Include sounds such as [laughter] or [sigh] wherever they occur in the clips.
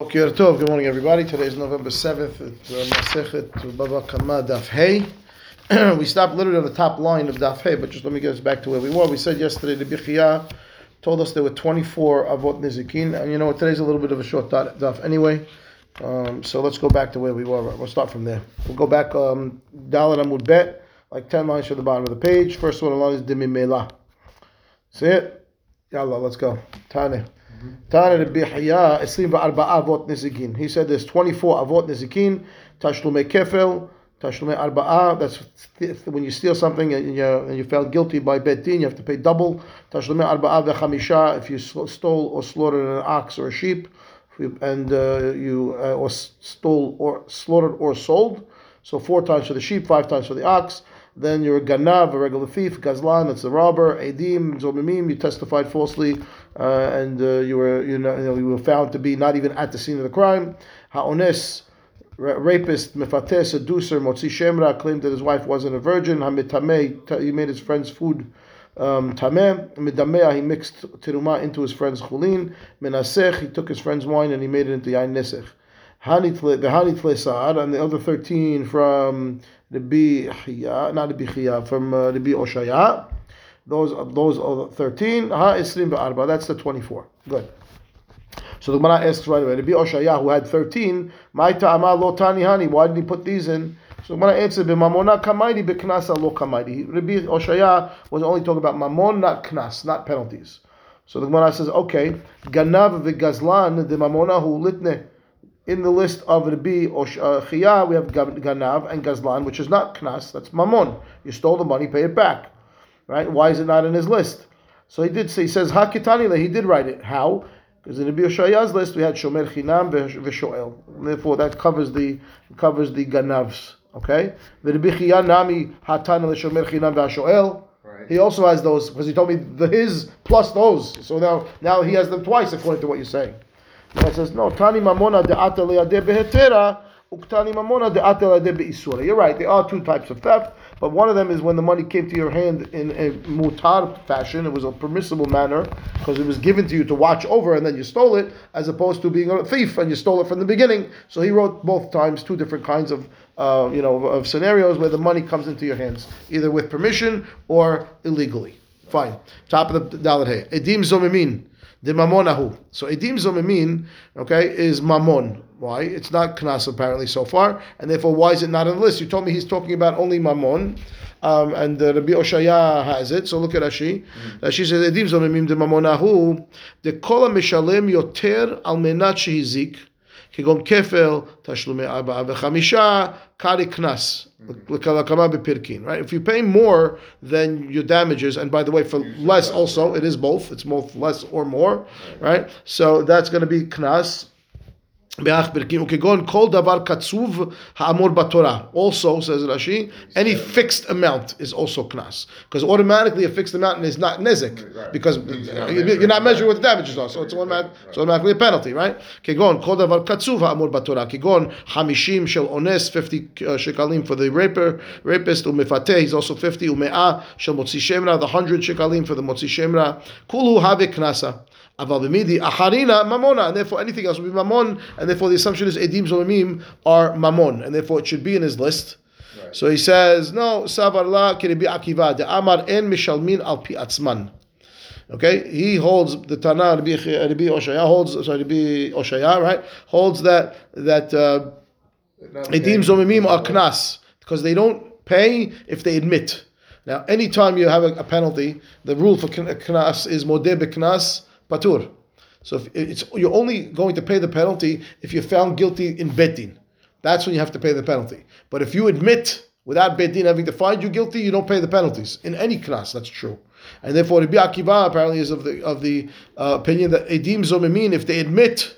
Good morning everybody. Today is November 7th, it's uh, Masechet Baba Kama Daf Hey. [clears throat] we stopped literally on the top line of Daf Hey, but just let me get us back to where we were. We said yesterday the Bichia told us there were 24 Avot Nizikin, and you know what, today's a little bit of a short Daf anyway. Um, so let's go back to where we were. We'll start from there. We'll go back, um, Dalit Amud Bet, like 10 lines from the bottom of the page. First one along is Dimi Mela. See it? Yalla, let's go. Tane. Tana Rabbi Haya, 24 avot nizikin. He said there's 24 avot nizikin, tashlumei kefel, tashlumei arba'a. That's when you steal something and you, and you felt guilty by bet din, you have to pay double. Tashlumei arba'a vechamisha if you stole or slaughtered an ox or a sheep, and uh, you uh, or stole or slaughtered or sold. So four times for the sheep, five times for the ox then you're a ganav, a regular thief, gazlan, that's a robber, edim, zomimim, you testified falsely, uh, and uh, you were you know, you were found to be not even at the scene of the crime. Ha'ones, rapist, mefateh, seducer, motzi shemra, claimed that his wife wasn't a virgin. Hamitame, he made his friend's food um, tameh. He mixed teruma into his friend's chulin. Menasech, he took his friend's wine and he made it into yain nesech. Hanit Sa'ad, and the other 13 from Rabbi Chiya, not Rabbi Chiya, from uh, Rabbi Oshaya. Those, those are 13. Ha Isrim Ba'arba, that's the 24. Good. So the Gemara asks right away, Rabbi Oshaya, who had 13, My ta'ama lo tani hani, why did he put these in? So the Gemara answered, B'mamona kamaidi b'knasa lo kamaidi. Rabbi Oshaya was only talking about mamon, not knas, not penalties. So the Gemara says, okay, ganav v'gazlan, the mamona hu litne in the list of Rabbi Chia, we have Ganav and Gazlan, which is not Knas, that's Mammon. You stole the money, pay it back. Right? Why is it not in his list? So he did say, he says, Hakitanile, he did write it. How? Because in Rabbi Yoshaya's list we had Shomer Chinam v'Shoel. Therefore, that covers the covers the Ganavs. Okay? The Rabbi Chia Nami Hatan Shomer Chinam v'Shoel. He also has those because he told me the his plus those. So now now he has them twice according to what you're saying. And says, no, Tani Mamona de Ata Leade Behetera, Uktani Mamona de Ata Leade Beisura. You're right, there are two types of theft, but one of them is when the money came to your hand in a mutar fashion, it was a permissible manner, because it was given to you to watch over and then you stole it, as opposed to being a thief and you stole it from the beginning. So he wrote both times two different kinds of uh, you know, of, of scenarios where the money comes into your hands, either with permission or illegally. Fine. Top of the Dalit Hey. Edim Zomimin the mamonahu. So edim zomimin, okay, is mamon. Why? It's not knas apparently so far, and therefore why is it not on the list? You told me he's talking about only mamon. Um, and uh, Rabbi Oshaya has it. So look at Rashi. Mm-hmm. Rashi says, "Edim zomimim de mamonahu de kol mishalem yoter al menat shehizik כגון כפל, תשלומי ארבעה וחמישה, קרי קנס, לכמה בפרקין, right? If you pay more than your damages, and by the way, for less also, it is both, it's both less or more, right? So that's going to be Kegon kol davar katzuv ha'amor. Also, says Rashi, any fixed amount is also knas. Because automatically a fixed amount is not nezik. Because you're not measuring what the damages are. So it's, automatically a penalty, right? Kegon kol davar katzuv ha'amor batorah. Kegon hamishim shel ones, 50 uh, shekalim for the raper, rapist, umefateh, he's also 50, ume'ah shel motzi shemra, the 100 shekalim for the motzi. Kulu have knasa. Aval b'midi acharina mamona, and therefore anything else will be mamon, and therefore the assumption is edim zomimim are mamon, and therefore it should be in his list. Right. So he says, no, sabar la kiribi akiva de amar en mishalmin al pi atzman. Okay, he holds the Tana Rabbi, Rabbi Oshaya holds sorry Rabbi Oshaya right holds that that uh, edim zomimim are knas because they don't pay if they admit. Now, anytime you have a, a penalty, the rule for knas is modeh knas patur. So if it's you're only going to pay the penalty if you're found guilty in betin. That's when you have to pay the penalty. But if you admit without betin having to find you guilty, you don't pay the penalties in any class. That's true. And therefore, Rabbi Akiva apparently is of the of the uh, opinion that edim zomimin if they admit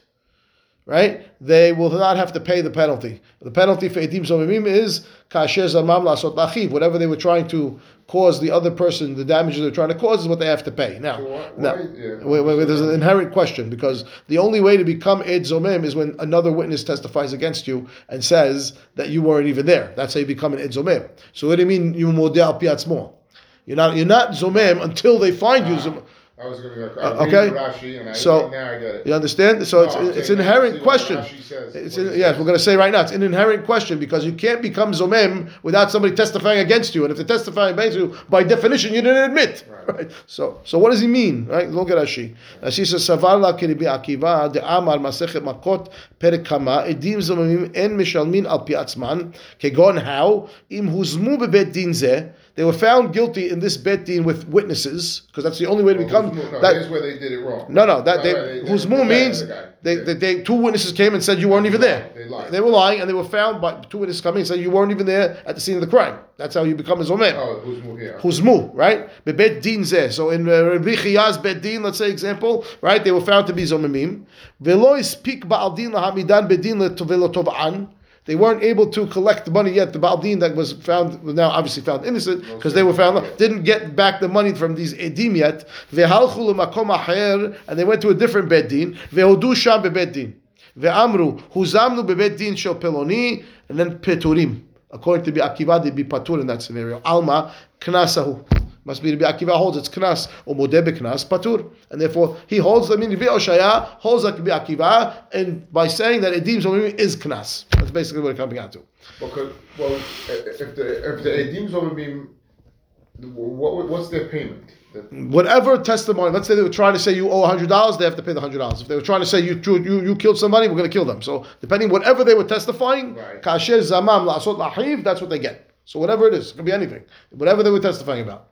right? They will not have to pay the penalty. The penalty for edim zomimim is kasher zamam lasot lachiv. Whatever they were trying to cause the other person, the damages they're trying to cause, is what they have to pay. Now, so why, now yeah. wait, wait, wait, there's an inherent question because the only way to become ed zomim is when another witness testifies against you and says that you weren't even there. That's how you become an ed zomim. So what do you mean you model piatzmo? You're not you're not zomim until they find you. I was going to go. Uh, okay. Rashi, and I So- now I get it. You understand? So it's No, I'm it's an inherent question. Says, It's in, yes, we're going to say right now it's an inherent question because you can't become zomem without somebody testifying against you, and if they're testifying against you, by definition, you didn't admit. Right. Right. So so what does he mean? Right? Look at Rashi. Rashi says savar la kiribi akiva de amar masechet makot perek kama edim zomemim en mishalmin al pi atzman kegon how im huzmu bebet din zeh. They were found guilty in this bet din with witnesses because that's the only way to Well, become. Huzmu- no, that, here's where they did it wrong. no, no, that No, they, they- means the they, Yeah. they, they, two witnesses came and said you weren't even there. They lied. They were lying and they were found by two witnesses coming and said you weren't even there at the scene of the crime. That's how you become a zomer. Oh, who's moved here? Who's mu, right? Bebet din zeh. So in uh, Rabbi Chiya's bet din, let's say example, right? They were found to be zomemim. Velo speak ba'al din lahamidan bedin tov'an. They weren't able to collect the money yet. The Baldin that was found, was now obviously found innocent, because they were found, didn't get back the money from these Edim yet. And they went to a different Beddin. Ve'odu sham bebeddin. Ve'amru, huzamnu bebeddin shel peloni, and then peturim. According to Akiva, they'd be patur in that scenario. Alma, knasahu. Must be Rabbi Akiva holds it's knas or modebe knas patur, and therefore he holds. I mean, Rabbi Oshaya holds like Rabbi Akiva, and by saying that edim zomim is knas, that's basically what it's coming out to. Because, well, if the if the Edim Zomim, what what's their payment? Whatever testimony, let's say they were trying to say you owe hundred dollars, they have to pay the hundred dollars. If they were trying to say you you you killed somebody, we're going to kill them. So depending whatever they were testifying, kasher zamam la'asot lahiv, that's what they get. So whatever it is, it could be anything, whatever they were testifying about.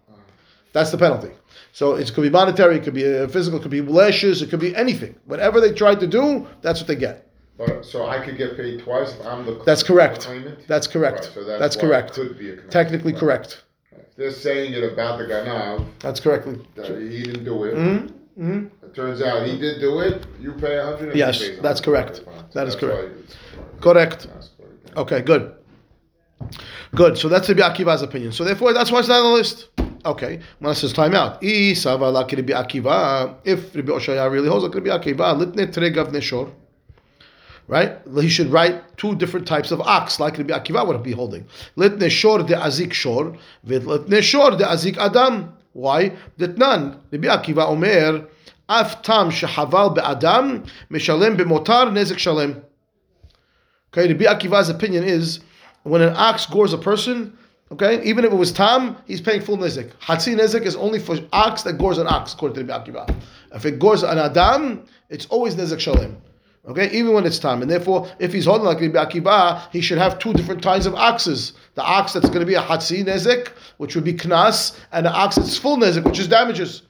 That's the penalty. So it could be monetary, it could be uh, physical, it could be lashes, it could be anything. Whatever they tried to do, that's what they get. But, so I could get paid twice if I'm the That's correct. claimant? That's correct. Right, so that's, That's correct. Could be. Technically Right. correct. They're saying it about the guy now. That's correctly. that he didn't do it. Mm-hmm. It turns out he did do it. You pay a hundred. Yes, that's correct. Okay. So That is that's correct. Correct. correct. Okay, good. Good. So that's Rabbi Akiva's opinion. So therefore, that's why it's not on the list. Okay. When it says time out. I sava la Rabbi Akiva. If Rabbi Oshaya really holds like Rabbi Akiva, litne tregav neshor. Right? He should write two different types of ox, like Rabbi Akiva would be holding. Litne shor de azik shor, litne shor de azik adam. Why? Ditnan. Rabbi Akiva omer, אף תם שחבל באדם, משלם במותר נזק שלם. Okay, Rabbi Akiva's opinion is when an ox gores a person, okay, even if it was tam, he's paying full nizik. Hatzi nizik is only for ox that gores an ox, according to Rabbi Akiva. If it gores an adam, it's always nizik shalem. Okay, even when it's tam, and therefore, if he's holding like Rabbi Akiva, he should have two different kinds of oxes. The ox that's going to be a hatzi nezik, which would be knas, and the ox that's full nezik, which is damages.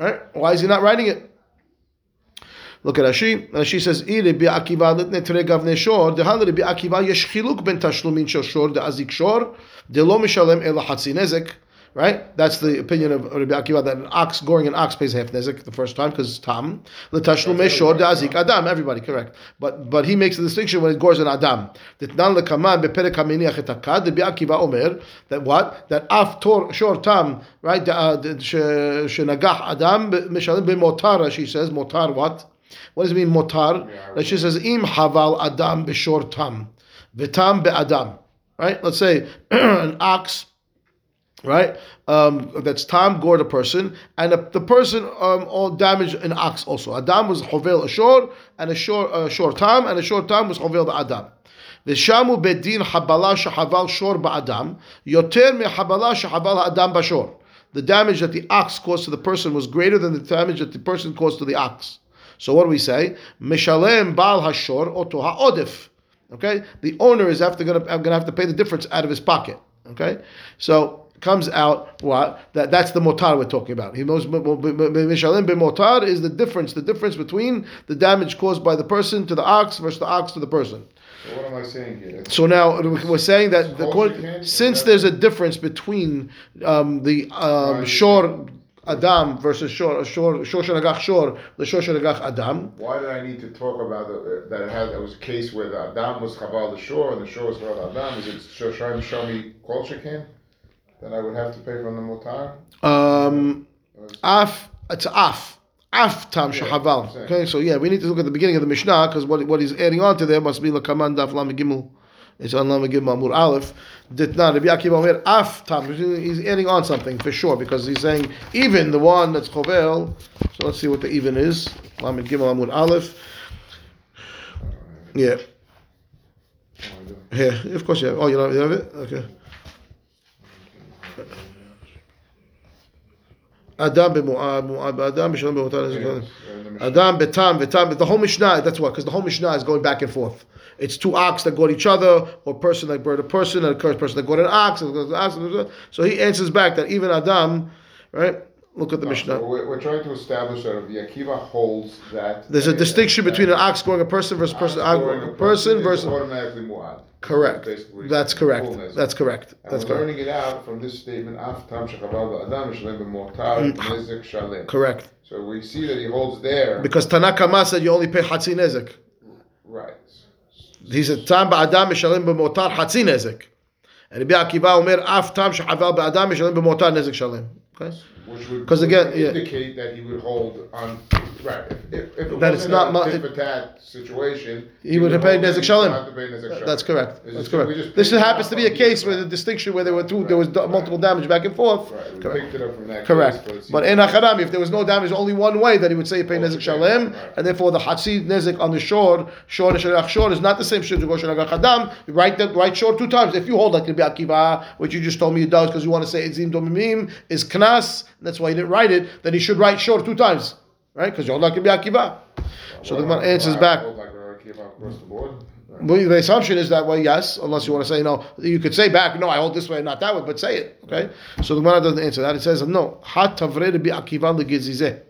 Right? Why is he not writing it? Look at Rashi. Rashi says, "I Rabbi Akiva litne tregav neshor. Dehan Rabbi Akiva yesh chiluk ben tashlumin shel shor de azik shor de lo mishalem ela hatzi nezek." Right? That's the opinion of Rabbi Akiva that an ox goring an ox pays half nezek the first time because it's tam. The tashlum shor de azik adam. Everybody correct. But but he makes a distinction when it gores an adam. Ditnan lekaman beperek haminiach et hakad. Rabbi Akiva omer that what that af tor shor tam. Right? The, uh, the- she- Shenagach adam mishalem b'motar. She says motar what? What does it mean motar? Yeah, That she says im haval adam b'shor tam, v'tam be'adam. Right? Let's say [clears throat] an ox, right? Um, that's tam gored a person, and the, the person um, all damaged an ox also. Adam was hovel a shor, and a shor a shor tam, and a shor tam was hovel the adam. ושמו בדין חבלה שחבל שור באדם, יותר מחבלה שחבל האדם בשור. The damage that the ox caused to the person was greater than the damage that the person caused to the ox. So what do we say? Mishalem bal hashor oto ha'odif. Okay, the owner is after gonna gonna have to pay the difference out of his pocket. Okay, so comes out what that that's the motar we're talking about. He knows mishalem b'motar is the difference, the difference between the damage caused by the person to the ox versus the ox to the person. So what am I saying here? So now we're saying that the court, since there's a difference between um, the um, Right. Shor adam versus shor shor shor shenagach shor the shor shenagach adam. Why did I need to talk about the, that it had it was a case where the Adam was Chaval the shor and the shor was Chaval Adam? Is it Shoshim Shomi Kol Shekin? That I would have to pay from the Mutar? Um, af it's af. Af tam shahaval. Okay, so yeah, we need to look at the beginning of the Mishnah because what, what he's adding on to there must be lakaman daf lam gimel Lama Gimel Amud Aleph. Did not Rabbi Akiva Omer af tam. He's adding on something for sure because he's saying even the one that's chovel. So let's see what the even is. Lama Gimel Amud Aleph. Yeah. Yeah, of course you have. Oh, you have it? Okay. Adam b'mu'ad, mu'ad b'adam, b'shalom b'mu'ad. Adam betam betam. The whole Mishnah. That's what, because the whole Mishnah is going back and forth. It's two ox that go at each other, or person that brought a person, and a cursed person that go at an ox. So he answers back that even Adam, right? Look at the No, Mishnah. So we're, we're trying to establish that the Akiva holds that There's a that- distinction between an ox going a person versus person. going a person is versus. automatically muad. Correct. Basically, That's correct. fullness. That's correct. And That's we're correct. learning it out from this statement: "Af tam shechaval ba'adam yishalem mm. nezek shalem." Correct. So we see that he holds there, Because Tanakama said you only pay Hatzi Nezek. right? He said, Tam ba'adam mishalim b'motar Hatzi Nezek. And Rabbi Akiva Omer, Af tam shehaval ba'adam mishalim b'motar Nezek Shalem. Okay? Which would 'Cause again, yeah. indicate that he would hold on, right? If, if it That it's not a tit for tat situation, He would have paid it, Nezek he'd Shalem. have to pay Nezek Shalem. That's correct. It's That's correct. just This happens to be a case here, where the distinction where there were two, there was multiple damage back and forth. Right, we Correct. picked it up from that Correct. case, But in Acharami, if there was no damage, only one way that he would say pay Nezek Shalem, and therefore the Hatzi Nezek on the shor, shor Shalach shor is not the same shor to go Shalach Hadam. Write the right shor two times. If you hold like Rabbi Akiva, which you just told me you does because you want to say Edim Zomimim is Knas, that's why you didn't write it, then he should write shor two times. Right? Because you hold like Rabbi Akiva. So the Gemara answers back. hold like a Akiva across the. Well, the assumption is that way, yes, unless you want to say no. You could say back, no, I hold this way, not that way, but say it. Okay? So the Gemara doesn't answer that. It says, no. Ha tavre Rabbi Akiva legizizeh.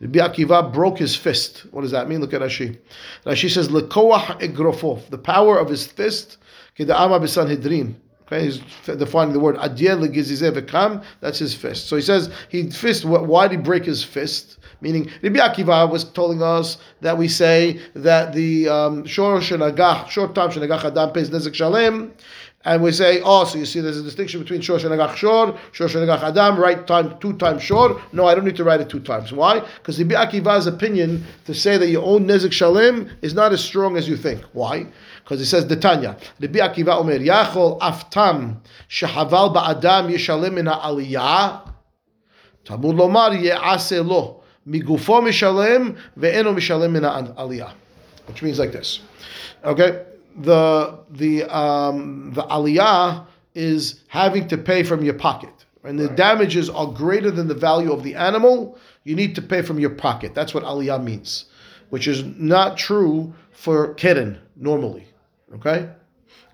Rabbi Akiva broke his fist. What does that mean? Look at Rashi. Rashi says, lekoach egrofov. The power of his fist, keda'ama b'sanhedrin. Okay, he's defining the word v'kam. That's his fist. So he says he fist. Why did he break his fist? Meaning, Rabbi Akiva was telling us that we say that the um, shor shenagach, short time shenagach adam pays nezek shalem, and we say, oh, so you see, there's a distinction between shor shenagach shenagach adam, right time two times shor. No, I don't need to write it two times. Why? Because Rabbi Akiva's opinion to say that you own nezek shalem is not as strong as you think. Why? Because he says, Detanya, Rabbi Akiva Omer, Yachol aftam shehaval ba'adam yishalem min ha'aliyah, Talmud lomar ye'ase lo, migufo mishalem ve'eno mishalem min ha'aliyah. Which means like this. Okay? The, the, um, the aliyah is having to pay from your pocket. And the damages are greater than the value of the animal, you need to pay from your pocket. That's what aliyah means. Which is not true for keren normally. Okay?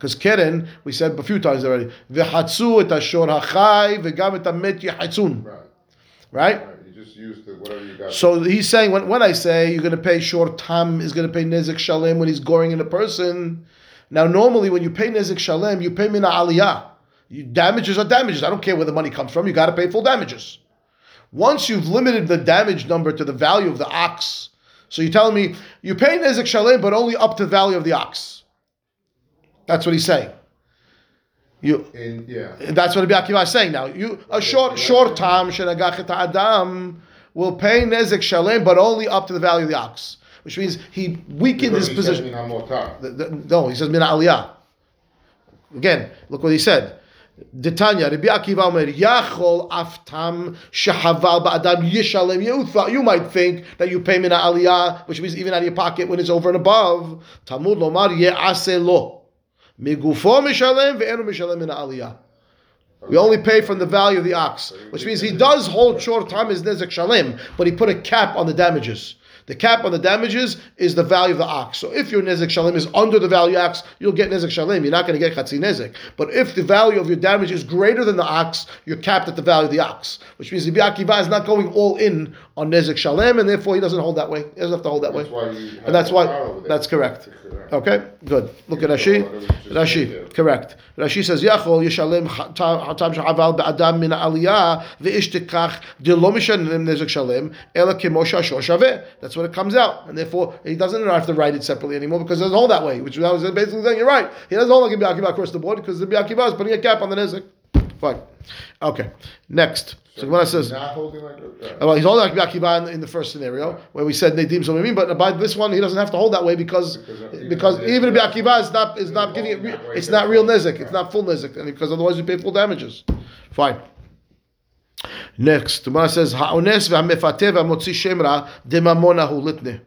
Because keren, we said a few times already, v'hatzu et ashor hachai v'gam et yihatzun. Right. Right? Right. You just use the whatever you got. So he's saying when, when I say you're going to pay short tam is going to pay nezek shalem when he's goring in a person. Now normally when you pay nezek shalem you pay mina aliyah. You, damages are damages. I don't care where the money comes from. You got to pay full damages. Once you've limited the damage number to the value of the ox, so you're telling me you pay nezek shalem but only up to the value of the ox. That's what he's saying. You In, yeah. that's what Rabbi Akiva is saying now. You a short short time shenagach et adam will pay nezek shalem, but only up to the value of the ox, which means he weakened Because his he position. in The- the- No, he says mina aliyah. Again, look what he said. Detanya, Rabbi Akiva Omer, Yachol aftam shehaval ba'adam yishalem. You you might think that you pay mina aliyah, which means even out of your pocket when it's over and above. Talmud lomar ye'ase lo. Migufo mishalem ve'enu mishalem mina aliyah. We only pay from the value of the ox, which means he does hold short time as nezek shalem, but he put a cap on the damages. The cap on the damages is the value of the ox. So if your nezek shalem is under the value of ox, you'll get nezek shalem. You're not going to get chatzi nezek. But if the value of your damage is greater than the ox, you're capped at the value of the ox, which means Rabbi Akiva is not going all in on nezek shalem, and therefore he doesn't hold that way. He doesn't have to hold that way. That's why And that's why power over there. that's correct. Okay, good. Look at Rashi. whatever you just Rashi, correct. Rashi says, "Yachol yishalem hatam shehaval be'adam min aliyah ve'ish tekach de lo nezek shalem ela kemo shashor shaveh." That's what it comes out, and therefore he doesn't have to write it separately anymore because it doesn't hold that way. Which was basically saying, you're right. He doesn't hold like a Akiva across the board because the Akiva is putting a cap on the nezek. Fine. Okay. Next. So Gemara says. Not holding like. Uh, Well, he's holding like Akiva in, in the first scenario where we said Nadim Somimim, but by this one he doesn't have to hold that way because Because because even if Akiva is not is not giving it. Re, it's not real nizik. It's not full nizik, and because otherwise you pay full damages. Fine. Next, Gemara says ha'ones v'hamefateh v'hamotzi shemra demamonahu litne.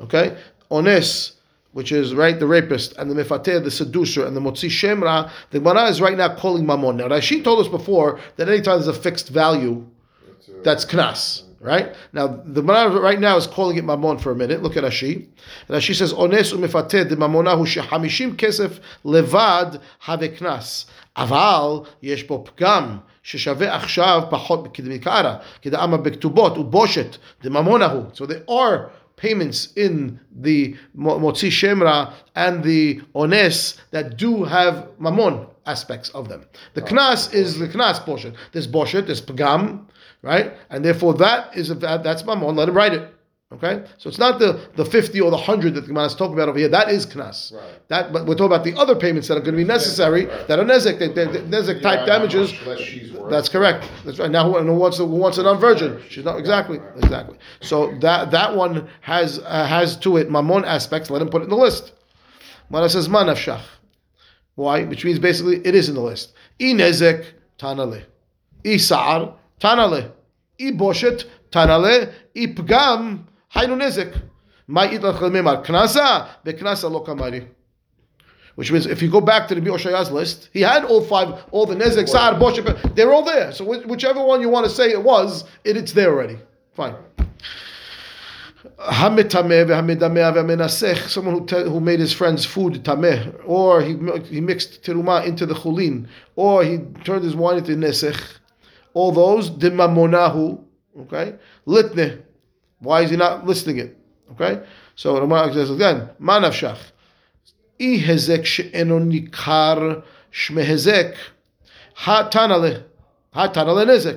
Okay, ones, which is right the rapist and the mefateh, the seducer, and the motzi shemra, the Gemara is right now calling mammon. Now Rashi told us before that anytime there's a fixed value, a, that's knas. Right now, the Gemara right now is calling it mammon for a minute. Look at Rashi. And Rashi says, "Ones umefateh the mammonahu shehamishim kesef levad have knas, aval yesh bo pgam." ששווה עכשיו פחות מכדמיקרא, כדאמה בכתובות, ובושת, דממונהו. So there are payments in the Motzi Shemra and the Ones that do have Mammon aspects of them. The oh, Knas is the Knas portion. There's Boshet, there's Pagam, right? And therefore that is that's Mammon. Let him write it. Okay, so it's not the, the fifty or the hundred that the Gemara is talking about over here. That is knas. Right. That, but we're talking about the other payments that are going to be necessary Right. that are nezek, that, that, that nezek type Yeah, damages. That's correct. That's right. Now, who, wants who wants a non-virgin? She's not exactly exactly. So that that one has uh, has to it mammon aspects. Let him put it in the list. Mara says manafshach. Why? Which means basically it is in the list. I nezek tanale, i sa'ar tanale, i boshet tanale, i pgam haynu nezek. Which means if you go back to the Oshaya's list, he had all five, all the Nezek, Sa'ar, Bosh, they're all there. So whichever one you want to say it was, it, it's there already. Fine. Someone who, te- who made his friend's food tameh, or he, he mixed teruma into the chulin, or he turned his wine into nesech. All those, dimamonahu, okay? Litne. Why is he not listing it? Okay? So the Gemara says again, manavshach. אי הזק שאינו ניכר שמי הזק, התנא התנא לנזק.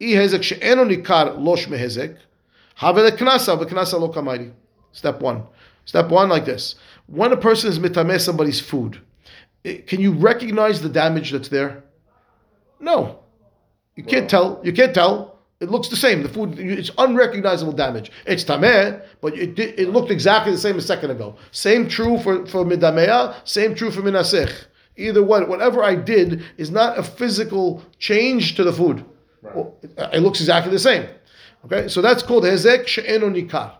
אי הזק שאינו ניכר לא שמי הזק, הווה לקנסה וקנסה לא קמיידי. Step one. Step one like this. When a person is mitameh somebody's food, it- can you recognize the damage that's there? No. You can't tell. You can't tell. It looks the same. The food, it's unrecognizable damage. It's tameh, but it, did- it looked exactly the same a second ago. Same true for, for midamea, same true for minasech. Either one, whatever I did is not a physical change to the food. It, it looks exactly the same. Okay, so that's called hezek she'eno nikar.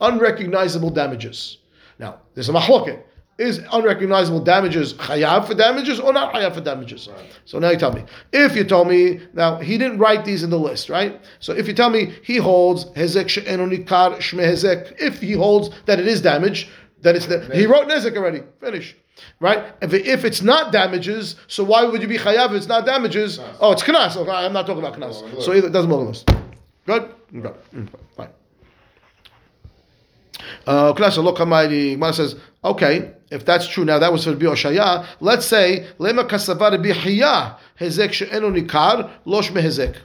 Unrecognizable damages. Now, there's a mahloket. Is unrecognizable damages chayav for damages or not chayav for damages? So now you tell me. If you told me, now he didn't write these in the list, right? So if you tell me he holds hezek she'eno nikar shme hezek, if he holds that it is damage, then it's the, he wrote nezek already. Finish. Right? If, if it's not damages, so why would you be chayav if it's not damages? Oh, it's knas. Okay, I'm not talking about knas. So either, it doesn't belong on the list. Good? Okay. Mm, Uh. Gemara says, okay, if that's true, now that was for Rabbi. Let's say lema kasava Rabbi hezek she'enu nikar losh mehezek.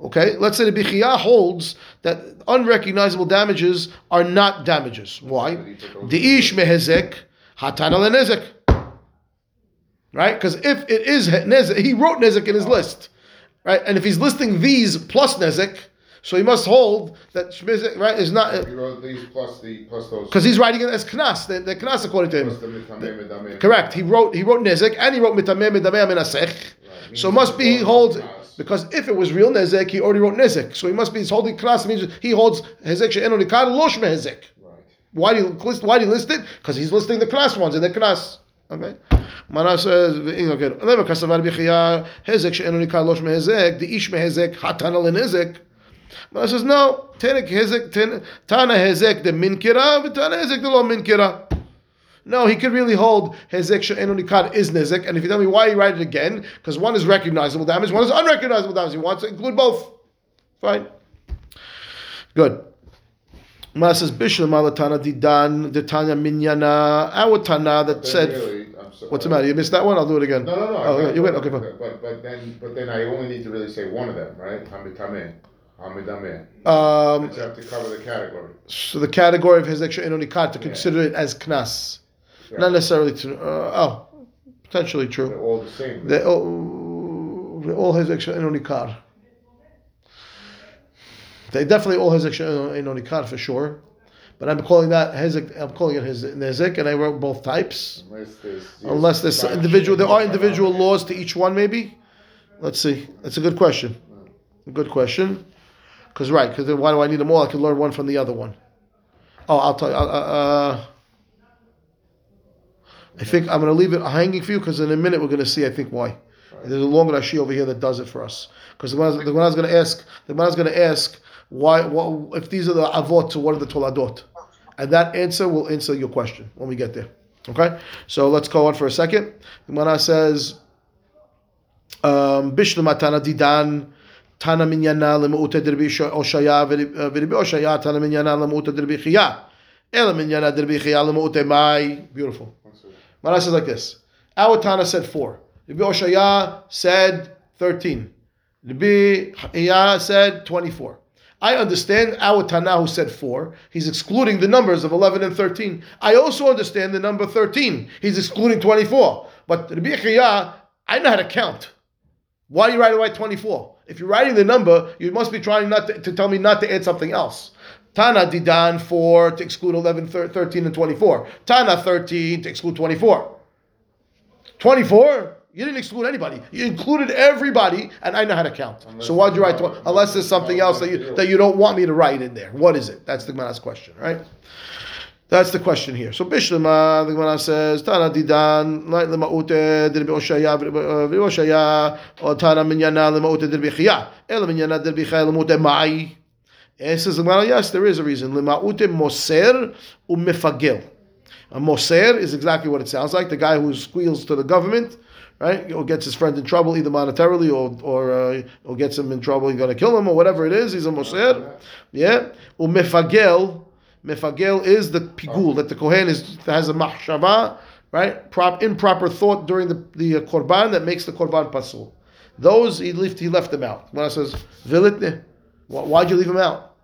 Okay, let's say the Bichia holds that unrecognizable damages are not damages. Why? The ish mehezek hatana lenezek. Right? Because if it is nezek, he wrote nezek in his list. Right? And if he's listing these plus nezek, so he must hold that shmezek, right, is not. You wrote these plus the plus those. Because he's writing it as knas, the, the knas according to him. the. Correct. He wrote he wrote nezek and he wrote mitameh midameh menasech. So must be he holds because if it was real nezek, he already wrote nezek. So he must be he's holding knas means he holds hezek she'enu nikar losh mehezek. Right. Why do you list? Why do you list it? Because he's listing the knas ones in the knas. Okay. Mana says, okay. Lema kasavar bichia hezek she'enu nikar losh mehezek. The ish mehezek hatana lenezek. Mana says no. Tenek hezek tana hezek the minkira, v'tana hezek the lo minkira. No, he could really hold hezek she'enu nikar is nezek. And if you tell me why he write it again, because one is recognizable damage, one is unrecognizable damage. He wants to include both. Fine. Good. Ma says Bishlam Alatana Didan Ditanya Minyana. Our Tana that said so- what's the matter? You missed that one? I'll do it again. No, no, no. Oh, got- you went. Okay, fine. But but then but then I only need to really say one of them, right? Hamidameh. Um, to cover the category. so the category of his extra Enonikat to consider it as Knas. Not necessarily to, uh, oh, potentially true. They're all the same. The, oh, all hezek she'eno nikar. They definitely all hezek she'eno nikar for sure. But I'm calling that hezek. I'm calling it his hezek, and I wrote both types. Unless there's, Unless there's individual, there are individual laws to each one, maybe. Let's see. That's a good question. A good question. Because right, because then why do I need them all? I can learn one from the other one. Oh, I'll tell you. Uh, uh, I think I'm going to leave it hanging for you because in a minute we're going to see. I think why. There's a long Rashi over here that does it for us. Because the one I was going to ask, the one I was going to ask, why, what, if these are the avot, so what are the toladot? And that answer will answer your question when we get there. Okay, so let's go on for a second. The Gemara says, um, "Bishlam Tana Didan." Tana minyana lemuute derbi oshaya v'ribi oshaya tana minyana derbi chiya. Ela minyana derbi chiya lemuute mai. Beautiful. Mara says like this. Our Tana said four. Rabbi Oshaya said thirteen. Rabbi Chiya said twenty-four. I understand our Tana who said four. He's excluding the numbers of eleven and thirteen. I also understand the number thirteen. He's excluding twenty-four. But Rabbi Chiya, I know how to count. Why do you writing like twenty-four? If you're writing the number, you must be trying not to, to tell me not to add something else. Tana Didan 4 to exclude 11, 13, and 24. Tana 13 to exclude 24. 24? You didn't exclude anybody. You included everybody, and I know how to count. Unless so why'd you write? Tw- unless there's something else that you that you don't want me to write in there. What is it? That's the Gemara's question, right? That's the question here. So Bishlema, the Gemara says, Tana Didan, like Lema'ute, Dirbi Oshaya, Dirbi Oshaya, or Tana Minyana, Lema'ute, Dirbi Chia, Ela Minyana, Dirbi Chia, Lema'ute Ma'i. And says the Gemara, yes, there is a reason. Lema'ute Moser Umefagel. A Moser is exactly what it sounds like. The guy who squeals to the government, right? Or gets his friend in trouble either monetarily or or, uh, or gets him in trouble, he's going to kill him or whatever it is. He's a Moser. Yeah. Umefagel. Mefagel is the pigul that the kohen is has a mahshava, right? Prop improper thought during the the uh, korban that makes the korban pasul. Those he left he left them out. When I says vilitne, why'd you leave them out?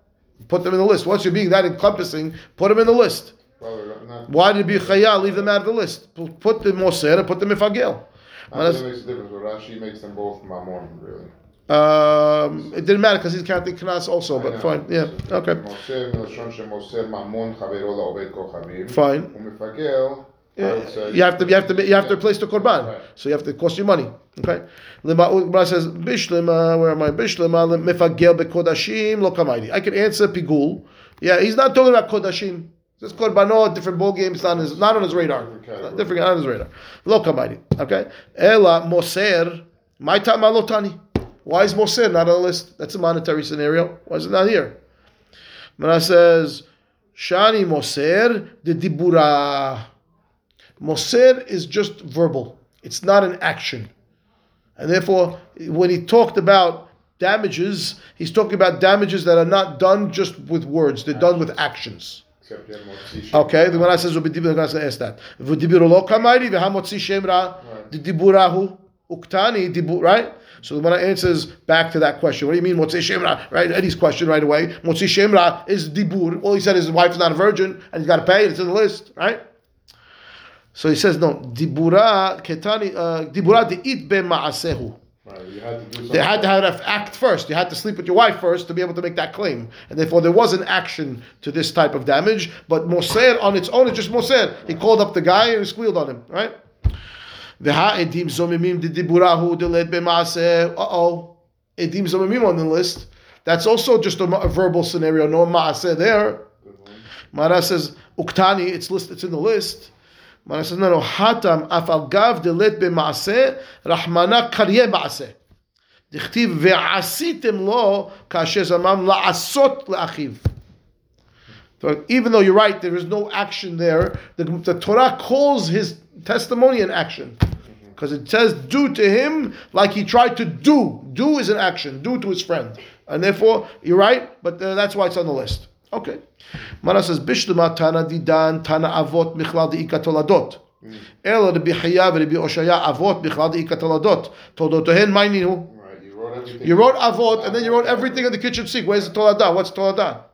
Put them in the list. Once you're being that encompassing, put them in the list. Well, Why did Bichaya leave them out of the list? Put the moser and put the not really makes a difference, but Rashi makes them both mamon, really. Um, it didn't matter because he's counting knas also, but fine. Yeah, okay. Fine. Yeah. You have to you have to you have to replace the korban, right. so you have to cost you money. Okay, Gemara says bishlema. Where am I? Bishlema mifagel bekodashim lo kamaydi. I can answer pigul. Yeah, he's not talking about kodashim. This korbanot, different ball games, not on his, not on his radar. Different, different on his radar. Lo kamaydi. Okay, ela moser my time malotani. Why is moser not on the list? That's a monetary scenario. Why is it not here? Gemara says shani moser the dibura. Moser is just verbal. It's not an action. And therefore, when he talked about damages, he's talking about damages that are not done just with words, they're done with actions. Except you have motzi shem. Okay, the Gemara says, "V'dibur," the Gemara says that. "V'dibiru lo v'hamotzi shemra Right. diburahu uktani dibur." Right. So the Gemara answers back to that question. What do you mean motzi shemra? Right. Eddie's question right away. Motzi shemra is dibur. All he said is his wife is not a virgin and he's got to pay. It's in the list. Right. So he says no. Dibura ketani uh, dibura de'it be ma'asehu. They had to have act first. You had to sleep with your wife first to be able to make that claim. And therefore, there was an action to this type of damage. But Moser on its own is just Moser. He called up the guy and he squealed on him, right? V'ha'edim zomimim didiburahu deled b'maaseh. Uh-oh. Edim zomimim on the list. That's also just a, a verbal scenario. No maaseh there. Mara says, uktani, it's list, it's in the list. Mara says, no, no, hatam afal gav delet b'maaseh, rahmana karye maaseh. דכתיב ועשיתם לו כאשר זמם לעשות לאחיו. So even though you're right, there is no action there. The, the Torah calls his testimony and action. Because it says, do to him like he tried to do. Do is an action. Do to his friend. And therefore, you're right, but uh, that's why it's on the list. Okay. Mara says, Bishlema Tana Didan, Tana Avot, Michlal De'ika Toladot. Ela Rabbi Chaya Rabbi Oshaya Avot, Michlal De'ika Toladot. Todotohen Mayninu. Right, you wrote everything. You wrote Avot, and then you wrote everything in the kitchen sink. Where's the Toladah? What's Toladah?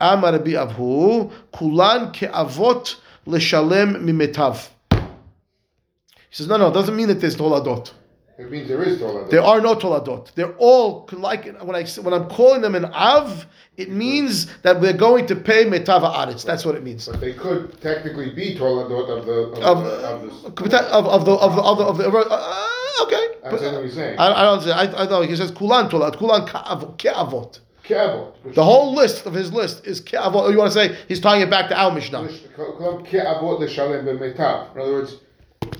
Amar Rabbi Avhu, Kulan ke'avot l'shalem mimetav. He says, no, no, it doesn't mean that there's Toladot. It means there is toladot. There are no toladot. They're all like when I when I'm calling them an av, it means that we're going to pay metava aretz. That's what it means. But they could technically be toladot of the of, Of, the, of, the, of, of the of the of the, of the uh, okay. I understand what you're saying. I, I don't say. I, I know he says kulan tolat kulan ke'avot. The whole list of his list is ke'avot. Oh, You want to say he's tying it back to our Mishnah. In other words,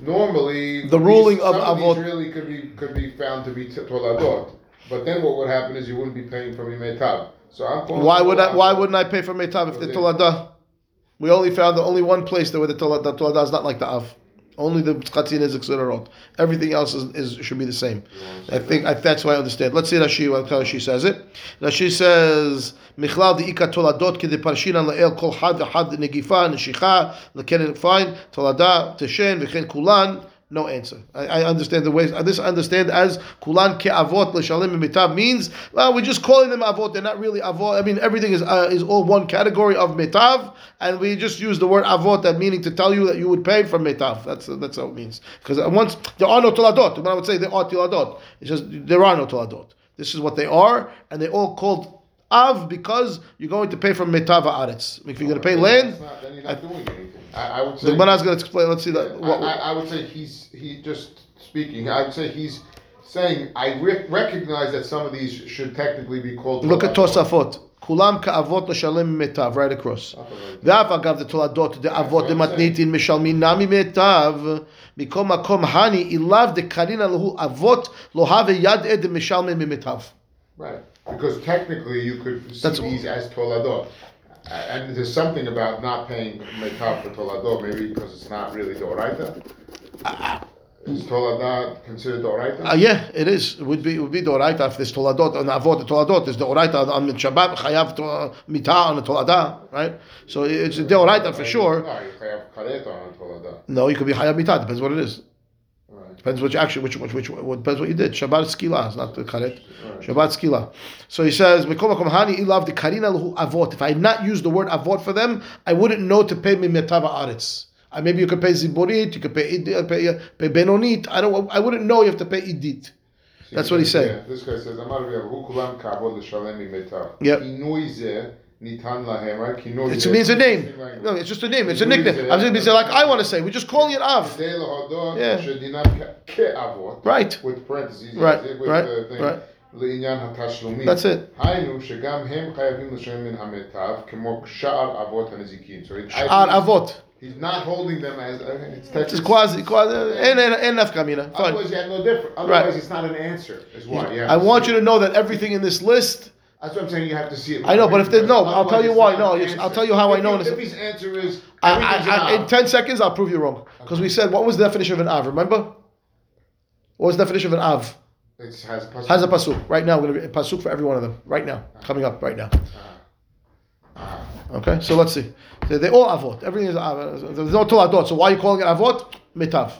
normally The ruling of avot- really could be could be found to be toladot. But then what would happen is you wouldn't be paying for metav. So I'm Why would I, why wouldn't I pay for metav if the Because? We only found the only one place that where the tolada, the tolada is not like the av. Only the chatzin is exerarot. Everything else is, is should be the same. I think I, that's why I understand. Let's see Rashi what Rashi says it. Rashi says Michlal the ika toladot kede parshinan leel kol had had negifa neshicha lekenen fine tolada teshen v'chen kulan. No answer. I, I understand the way. This I understand as kulan ke'avot l'shalim mitav means. Well, we're just calling them avot. They're not really avot. I mean, everything is uh, is all one category of mitav, and we just use the word avot, that meaning to tell you that you would pay from mitav. That's that's how it means. Because once there are no toladot, when I would say there are toladot, it's just there are no toladot. This is what they are, and they're all called av because you're going to pay from mitav aretz. If you're going to pay land, not- then you're not doing anything. I, I would say. the Gemara is going to explain. Let's see that. I, What, I, I would say he's he just speaking. I would say he's saying I re- recognize that some of these should technically be called. Look at toladot. Tosafot. כולם כאבות לשלם ממיטב, right across. ואף אגב דתולדות דאבות דמתניתין משלמים נמי מיטב, מכל מקום הני אילאו דקרינא להו אבות לא הווה יד עד משלמים ממיטב. Right, because technically you could see That's- these as toladot. Uh, And there's something about not paying metav for toladot, maybe because it's not really doraita. Is toladot considered doraita? Uh, yeah, it is. It would be it would be doraita if there's toladot on avot toladot. There's doraita on Shabbat chayav to- mita on the tolada, right? So it's a doraita for sure. No, you have karet. No, you could be chayav mita. Depends what it is. Depends which action, which which which what depends what you did. Shabbat skila, it's not the karet. Shabbat skila. So he says, "Mikol makom hani ilav the karina lahu avot." If I had not used the word avot for them, I wouldn't know to pay me metava aretz. Uh, maybe you could pay ziborit, you could pay Id- uh, pay, uh, pay benonit. I don't. I wouldn't know you have to pay idit. That's what he's saying. Yeah, this guy says, "Amar v'yavu kulam kavod l'shalem mimetav." Yep. Kinui zeh nitan lahem, right? Kinui It zeh- means a name. Interesting language. No, it's just a name. It's a Kinui nickname. zeh- I was going to say like I want to say. We're just calling it av. K'dei lehodot Yeah. shedinam ke- ke'avot. Right. With parentheses. Right, With right, the thing. right. לעניין התשלומים. That's it. היינו שגם הם חייבים לשלם מן המיטב כמו שאר אבות הנזיקין. So it- Ar avot. He's not holding them as, uh, it's It's Texas. quasi quasi. En en en nafkamina. Fine. Otherwise you have no different, otherwise it's not an answer, is why. You have I to want see you it. to know that everything in this list. that's what I'm saying, you have to see it. I know, but if there's no, I'll tell you why. No, not an yes, I'll tell you how I know If his answer is, I, I, in ten seconds, I'll prove you wrong. Because we said, what was the definition of an av? Remember? What was the definition of an av? It has pasuk. Has a pasuk. Right now, we're going to be a pasuk for every one of them. Right now, ah. coming up right now. Ah. Ah. Okay, so let's see. They, they all avot. Everything is avot. There's no toladot. So why are you calling it avot? Mitav.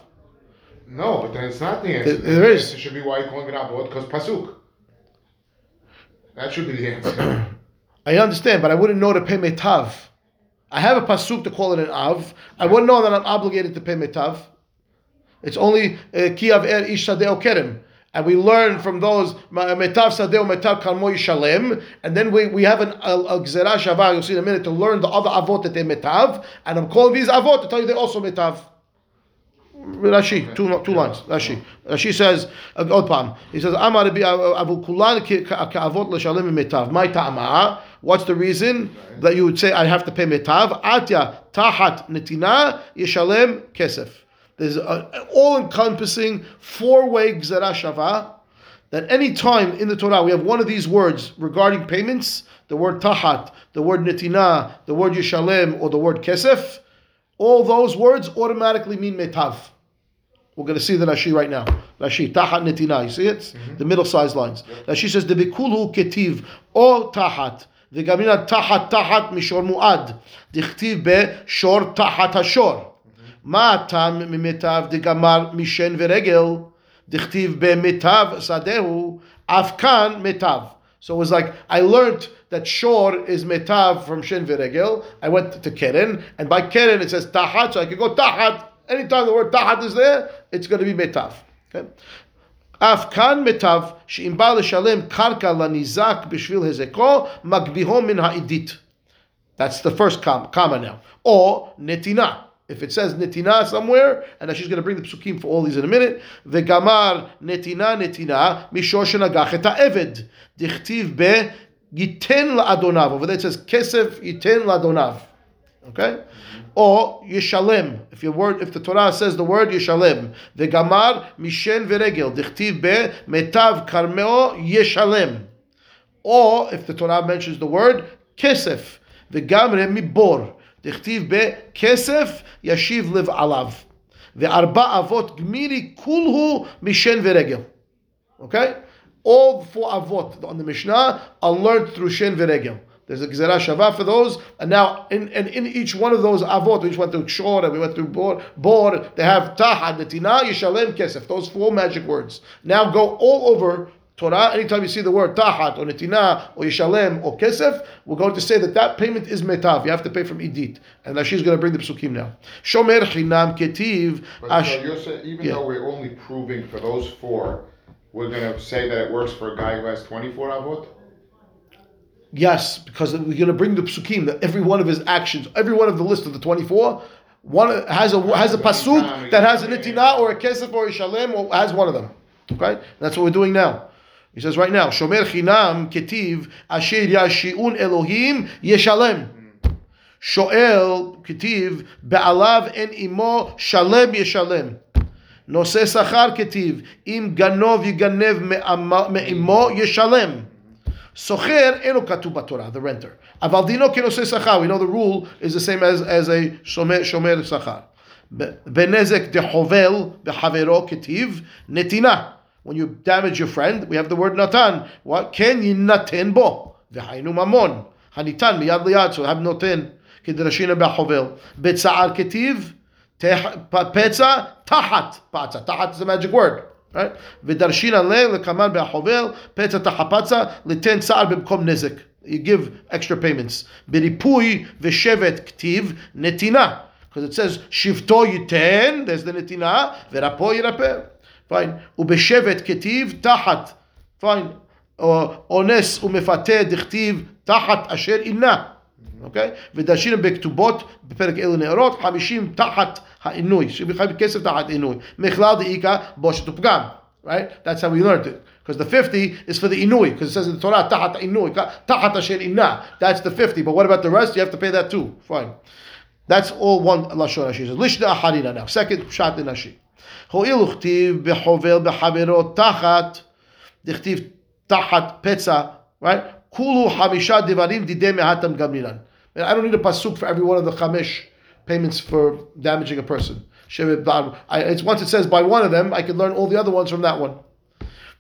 No, but then it's not the answer. There- there The is. answer should be why you calling it avot, because pasuk. That should be the answer. [clears throat] I understand, but I wouldn't know to pay mitav. I have a pasuk to call it an av. I wouldn't know that I'm obligated to pay mitav. It's only uh, ki av er ish sadeo kerem. And we learn from those metav sadeo metav kalmo yishalem, and then we, we have an gzera shava. You'll see in a minute to learn the other avot that they metav, and I'm calling these avot to tell you they also metav. Rashi, two two lines. Rashi, Rashi says, old palm. He says, "Amar Abu Kulan ka'avot l'shalim mitav." My ta'ama. What's the reason that you would say I have to pay mitav? Atya tahat netina yishalem kesef. There's an all-encompassing four-way shava that any time in the Torah we have one of these words regarding payments, the word tahat, the word netina, the word yishalem, or the word kesef all those words automatically mean metav. We're going to see the Rashi right now. Rashi, tahat netina. You see it? Mm-hmm. The middle-sized lines. Yep. Rashi says, Debikulu ketiv, o tahat. The gamina tahat tahat mishor muad. Dichtiv be shor tahat shor. Mm-hmm. Ma tam mimetav de gamar mishen veregel. Dichtiv be metav sadehu. Afkan metav. So it was like, I learned that shor is metav from shin v'regel. I went to keren, and by keren it says tahat, so I could go tahat. Anytime the word tahat is there, it's going to be metav. Okay? אף כאן מיטב שאם בא לשלם קרקע לניזק בשביל הזקו, מגביהו מן העדית. That's the first com- comma now. Or netina. If it says netina somewhere, and now she's going to bring the psukim for all these in a minute. Vegamar netina netina mishor shenagach et ha'eved. Dichtiv be yiten la'adonav. Over there it says kesef yiten la'adonav. Okay? Or yishalem. If your word, if the Torah says the word yishalem. Vegamar mishen veregel. Dichtiv be metav karmeo yishalem. Or if the Torah mentions the word kesef. וגם מבור, דכתיב בכסף ישיב לב עליו. וארבע אבות גמירי כולהו משן ורגל. Okay? All four avot on the Mishnah are learned through shen v'regel. There's a gzera shava for those, and now in, and in each one of those avot, we went through shor and we went through bor, bor they have tahat, netina, yishalem, kesef. Those four magic words. Now go all over Torah, anytime you see the word tahat or netina or yishalem or kesef, we're going to say that that payment is metav. You have to pay from idit. And now she's going to bring the psukim now. Shomer chinam ketiv. But uh, ash- so you're saying, even Yeah. though we're only proving for those four, we're going to say that it works for a guy who has 24 avot? Yes, because we're going to bring the psukim that every one of his actions, every one of the list of the 24, one has a has a pasuk that has an itina or a kesef or a shalem or has one of them. Okay, and that's what we're doing now. He says right now, Shomer Chinam Ketiv Asher Yashiun Elohim Yeshalem. Shoel Ketiv Be'alav En Imo Shalem Yeshalem. נושא שכר כתיב, אם גנוב יגנב מעמו- מעמו, ישלם. סוחר אינו כתוב בתורה, the renter. אבל דינו כנושא שכר, we know the rule is the same as, as a שומר, שומר שכר. ב- בנזק דחובל בחברו כתיב, נתינה. When you damage your friend, we have the word נתן. What? כן יינתן בו. והיינו ממון. הניתן מיד ליד, so have נותן. כדרשינה בחובל. בצער כתיב, תח- פ- פצע תחת פצע. תחת is a magic word. Right? ודרשינן ל, לקמן בחובל, פצע תחת פצע, ליתן צער במקום נזק. You give extra payments. בריפוי ושבט כתיב נתינה. Because it says שבטו ייתן, there's the נתינה, ורפו ירפא. Fine. ובשבט כתיב תחת. Fine. או אונס ומפתה דכתיב תחת אשר אינה. אוקיי? ודרשינו בכתובות בפרק אלו נאורות, חמישים תחת העינוי, שבכלל כסף תחת עינוי. מכלל דאיכא בושת ופגם. Right? That's how we learned it. Because the 50 is for the inui, because it says in the Torah, tahat inui, tahat asher inna. That's the 50. But what about the rest? You have to pay that too. Fine. That's all one Lashon Rashi says. Lishna Harina now. Second shot in Rashi. הואיל וכתיב בחובל בחברו תחת, דכתיב תחת פצע, right? Kulu Hamisha Devarim Didem Hatam Gamiran. I don't need a pasuk for every one of the Chamesh payments for damaging a person. I, it's once it says by one of them, I can learn all the other ones from that one.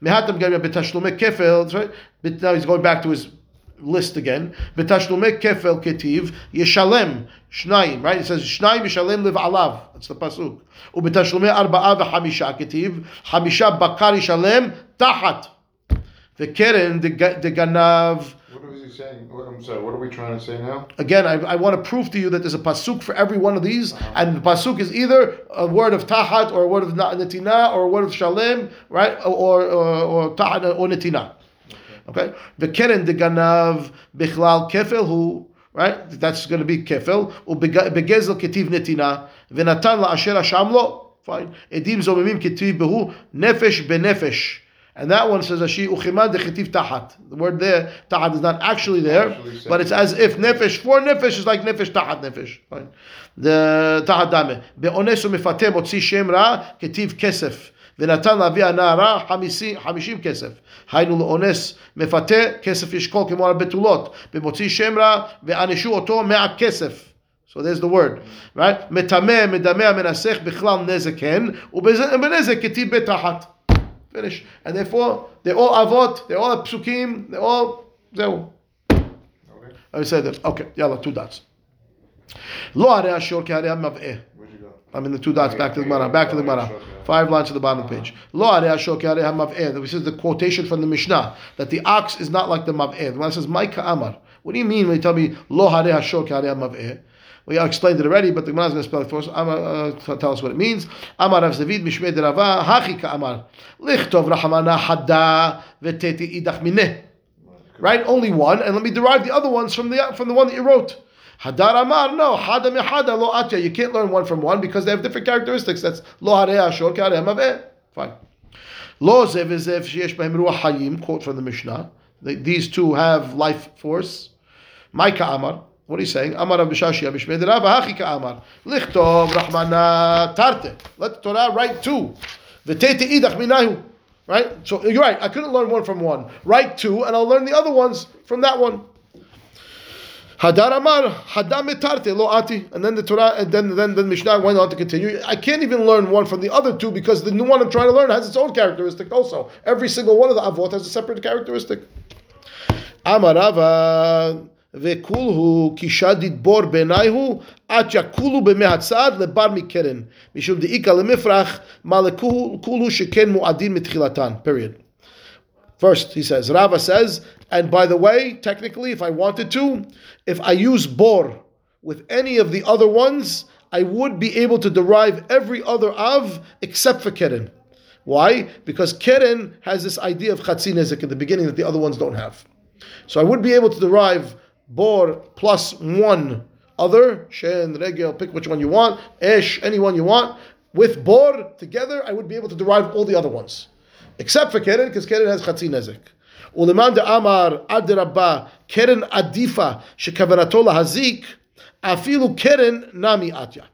Mehatam Gamiran Betashlume Kefel. Right? But now he's going back to his list again. Betashlume Kefel Ketiv Yeshalem Shnaim. Right? It says Shnaim Yeshalem Liv Alav. That's the pasuk. Ubetashlume Arba'a VeHamisha Ketiv Hamisha Bakar Yeshalem Tahat. V'keren de ganav. What was he saying? What, I'm sorry, what are we trying to say now? Again, I, I want to prove to you that there's a pasuk for every one of these, uh-huh. and the pasuk is either a word of tahat or a word of na- netina or a word of shalem, right? Or or, or tahat or netina. Okay. The keren de ganav bichlal kefel who right? That's going to be kefel. Ubegezel ketiv netina v'natan la'asher ashamlo. Fine. Edim zomimim ketiv behu nefesh benefesh. And that one says Ashi uchimad dechetiv tahat. The word there, tahat, is not actually there, Actually says- but it's as if nefesh for nefesh is like nefesh tahat nefesh. Fine. The tahat dame. Be'ones u'mefateh motzi shem ra ketiv kesef. ונתן לאבי הנערה חמישים, חמישים כסף. היינו לאונס מפתה, כסף ישקול כמו על בתולות. במוציא שם רע, וענשו אותו מהכסף. So there's the word, right? מטמא, מדמע, מנסח בכלל נזק הן, ובנזק כתיב בתחת. Finish. And therefore, they're all avot, they're all psukim, they're all, זהו. Okay. I said that. Okay, yalla, two dots. לא הרי השור כהרי המבעה. Where'd you go? I'm in the two dots, back to the Gemara, back to the Gemara. Five lines to the bottom of the page. Lo arei hashok yarei hamav'eh. This is the quotation from the Mishnah, that the ox is not like the mav'eh. The one says, Maika amar. What do you mean when you tell me, lo harei hashok yarei hamav'eh? We explained it already, but the Gemara is going to spell it for us. Amar, uh, tell us what it means. Amar Rav Zavid Mishmei de Rava Hachi Amar Lichtov Rahamana Hada Veteti Idach Mineh. Right, only one, and let me derive the other ones from the from the one that you wrote. Hadar Amar, no, Hada Mehada Lo Atya. You can't learn one from one because they have different characteristics. That's Lo Harei Ashor Karei Maveh. Fine. Lo Zev Zev Sheyesh Behem Ruach Hayim. Quote from the Mishnah. These two have life force. Maika Amar. What are you saying? Amar Rav Bishashia Bishmei de Amar. Lichtov Rahmana Tarte. Let the Torah write two. V'tete Idach Minahu. Right? So you're right. I couldn't learn one from one. Write two, and I'll learn the other ones from that one. Hadar Amar, Hadam Metarte, Lo Ati. And then the Torah, and then, then the Mishnah went on to continue. I can't even learn one from the other two because the new one I'm trying to learn has its own characteristic also. Every single one of the Avot has a separate characteristic. Amarava vekulhu kishadit bor benaihu at yakulu b'mehatzad lebar mikeren mishum deika lemifrach malekulu kulu sheken muadin mitchilatan. Period. First, he says, Rava says, and by the way, technically, if I wanted to, if I use bor with any of the other ones, I would be able to derive every other av except for keren. Why? Because keren has this idea of chatzin nezik in the beginning that the other ones don't have. So I would be able to derive bor plus one other, shen, regel, pick which one you want, esh, any one you want. With bor together, I would be able to derive all the other ones. Except for keren, because keren has chatzin nezik. ולמאן דאמר אדרבה קרן עדיפה שכוונתו להזיק אפילו קרן נמי עטיה.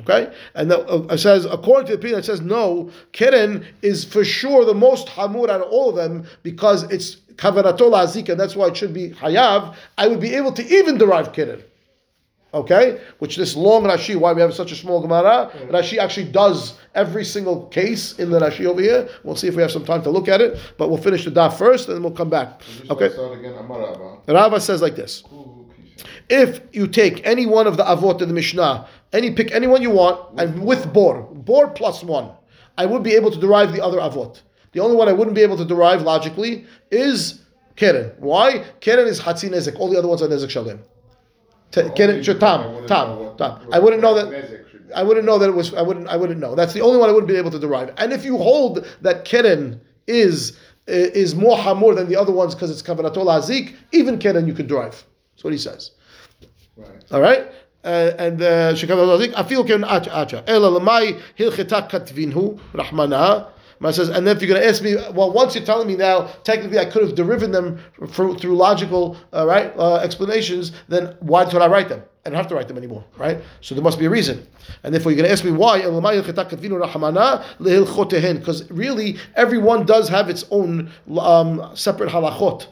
Okay? And the, uh, it says, according to the opinion, it says, no, Keren is for sure the most hamur out of all of them because it's kavanatol azik, and that's why it should be hayav. I would be able to even derive Keren. Okay? Which this long Rashi, why we have such a small Gemara, Rashi actually does every single case in the Rashi over here. We'll see if we have some time to look at it, but we'll finish the daf first and then we'll come back. Okay? start again, Amar Rava. Rava says like this. If you take any one of the avot in the Mishnah, any pick anyone you want, and with bor, bor plus one, I would be able to derive the other avot. The only one I wouldn't be able to derive logically is keren. Why? Keren is hatzin nezek. All the other ones are nezek shalim. Keren, I tam, tam, tam. I wouldn't know that. Nezek should be. I wouldn't know that it was. I wouldn't. I wouldn't know. That's the only one I wouldn't be able to derive. And if you hold that keren is is more hamur than the other ones because it's kavanatol azik, even keren you could derive. That's what he says. Right. All right. Uh, and azik afil keren acha acha. Ela lamai hilcheta katvinhu rahmana. Mar says, and then if you're going to ask me, well, once you're telling me now, technically I could have derived them through, through logical, uh, right, uh, explanations. Then why did I write them? I don't have to write them anymore, right? So there must be a reason. And therefore, you're going to ask me why? Because really, everyone does have its own um, separate halachot.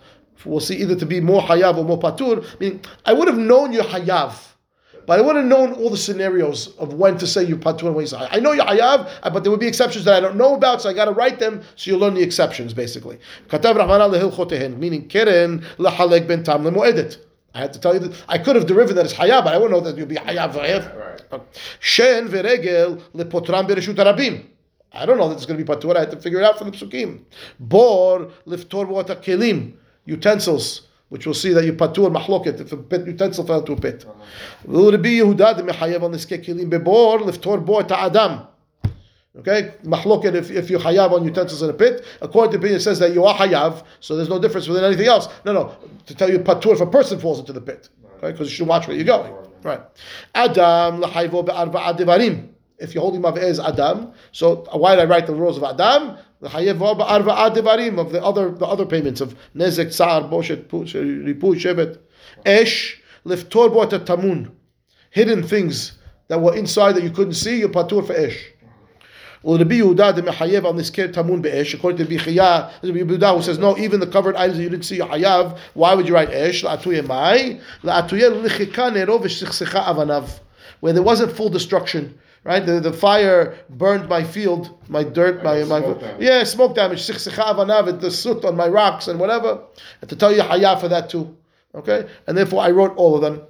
We'll see either to be more hayav or more patur. Meaning, I would have known you're hayav. But I would have known all the scenarios of when to say you're patur and when you say I know you're hayav, uh, but there would be exceptions that I don't know about, so I got to write them so you learn the exceptions basically. Katav Rahmana lehilchotehen, meaning keren lehalek ben tam lemoedet. I had to tell you that I could have derived that as hayav, but I wouldn't know that you'd be hayav. Right. Shen veregel lepotram bereshut arabim. I don't know that it's going to be patur. I had to figure it out from the psukim. Bor liftor kelim utensils, which we'll see that you patur mahloket if a pit utensil fell into a pit. Okay, mahloket if, if you hayav on utensils in a pit. According to opinion, it says that you are hayav, so there's no difference within anything else. No, no, to tell you patur if a person falls into the pit, okay, because you should watch where you're going. Right. Adam lahayvo devarim. If you're holding mav'eh as Adam, so why did I write the rules of Adam? Lahayvo be'arba'a devarim of the other the other payments of nezek, tsar, boshet, ripu, shevet, esh, liftor bo et tamun, hidden things that were inside that you couldn't see. You patur for esh. Rabbi Yehuda de mechayev on this tamun be'esh. According to Chia, Rabbi Yehuda who says no, even the covered items that you didn't see you hayav. Why would you write esh? La'atuye mai la'atuye lichika nero v'shtichsecha avanav, where there wasn't full destruction. Right, the, the fire burned my field, my dirt, my, my smoke damage. yeah, smoke damage. The soot on my rocks and whatever. And to tell you hayav for that too. Okay, and therefore I wrote all of them.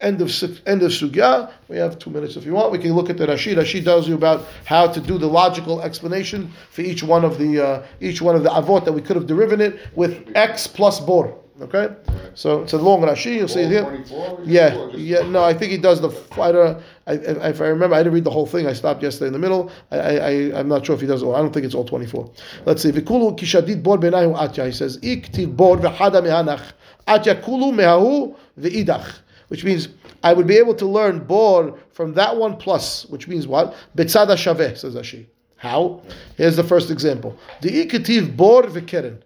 End of end of sugya. We have two minutes if you want. We can look at the Rashi. Rashi tells you about how to do the logical explanation for each one of the uh, each one of the avot that we could have derived it with x plus bor. Okay, so it's a long Rashi. You'll see it here. Yeah, yeah. No, I think he does the fighter. I, if I remember, I didn't read the whole thing. I stopped yesterday in the middle. I, I, I'm not sure if he does all. I don't think it's all 24. Let's see. Vikulu kishadid bor benayu atya. He says iktiv bor v'hada mehanach atya kulu mehahu ve'idach, which means I would be able to learn bor from that one plus, which means what? Betzada shaveh says Rashi. How? Here's the first example. The ikativ bor v'keren.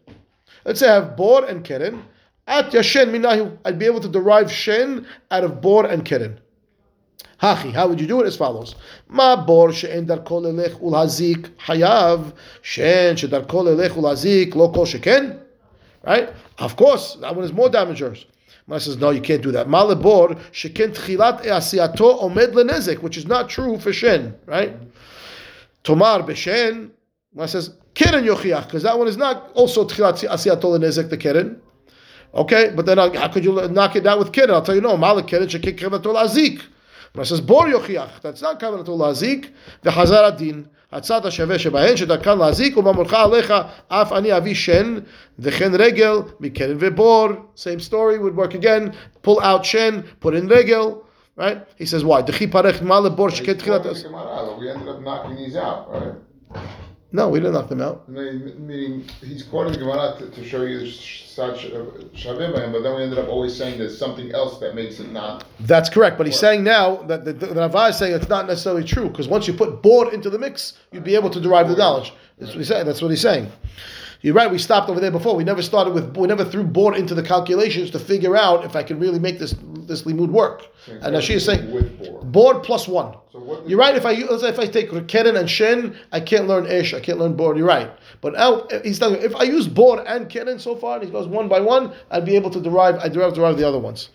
Let's say I have bor and keren. At yashen minahu, I'd be able to derive shen out of bor and keren. Hachi, how would you do it? As follows: Ma bor she'en darko lelech ul hazik hayav shen shedarko lelech ul hazik lo kol sheken. Right? Of course, that one is more damagers. Ma says no, you can't do that. Ma lebor sheken tchilat asiato omed lenezek, which is not true for shen. Right? Tomar b'shen. Ma says keren yochiach, because that one is not also tchilat asiato lenezek the keren. Okay, but then how could you knock it down with keren? I'll tell you no. Malik keren shekik kavatul azik. But it says bor yochiach. That's not kavatul azik. V'chazar adin. הצד השווה שבהן שדרכן להזיק ובמולך עליך אף אני אביא שן וכן רגל מקרן ובור same story would work again pull out shen put in regel right he says why דחי פרח מה לבור שכן It's תחילת quoting the Gemara, We ended up knocking these out, right? No we didn't knock them out Meaning, meaning he's quoting the Gemara to, to show you such uh, Shavim, but then we ended up always saying there's something else that makes it not. That's correct, but he's saying now that the, the, the Rava is saying it's not necessarily true because once you put bor into the mix, you'd be able to derive the knowledge. That's what he's saying. That's what he's saying. You're right. We stopped over there before. We never started with. We never threw bor into the calculations to figure out if I can really make this this limud work. And now she is saying With. Board plus one. So what You're right. If I let's say if I take Keren and Shen, I can't learn Esh. I can't learn bor. You're right. But now he's telling me if I use board and Keren so far, and he goes one by one, I'd be able to derive. I derive derive the other ones.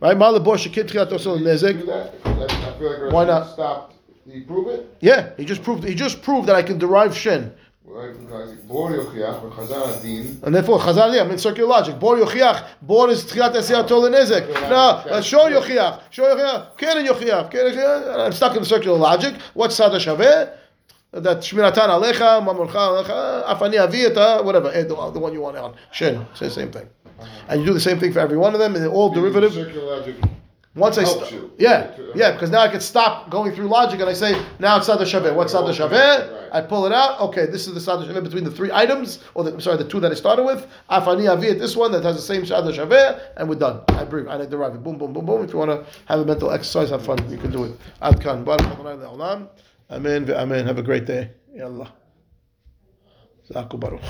Right? Malabor shekit tchilat osel Do nezek. that? I feel like Why not? Stopped. Did he prove it? Yeah, he just proved. He just proved that I can derive Shen. Bor yochiach v'chazar adin. And therefore, Chazal, yeah, I mean, circular logic. Bor yochiach. Bor is tchilat esiyat tol nezek. No, let's yochiach. Show yochiach. Keren yochiach. Keren yochiach. I'm stuck in circular logic. What's sada shaveh? That shmiratan alecha, mamulcha alecha, afani aviyata, whatever, eh, the, one you want on. Shen, say the same thing. And you do the same thing for every one of them, and they're all derivative. Once I, helps st- you. yeah, yeah, because now I can stop going through logic and I say, now it's Sada Shaveh. What's Sada Shaveh? I pull it out. Okay, this is the Sada Shaveh between the three items, or the, sorry, the two that I started with. Afani aviyat this one that has the same Sada Shaveh, and we're done. I brief, I derive it. Boom, boom, boom, boom. If you want to have a mental exercise, have fun, you can do it. Ad kan. Baruch Amen. Amen. Have a great day. Yallah. Zaku Baruch.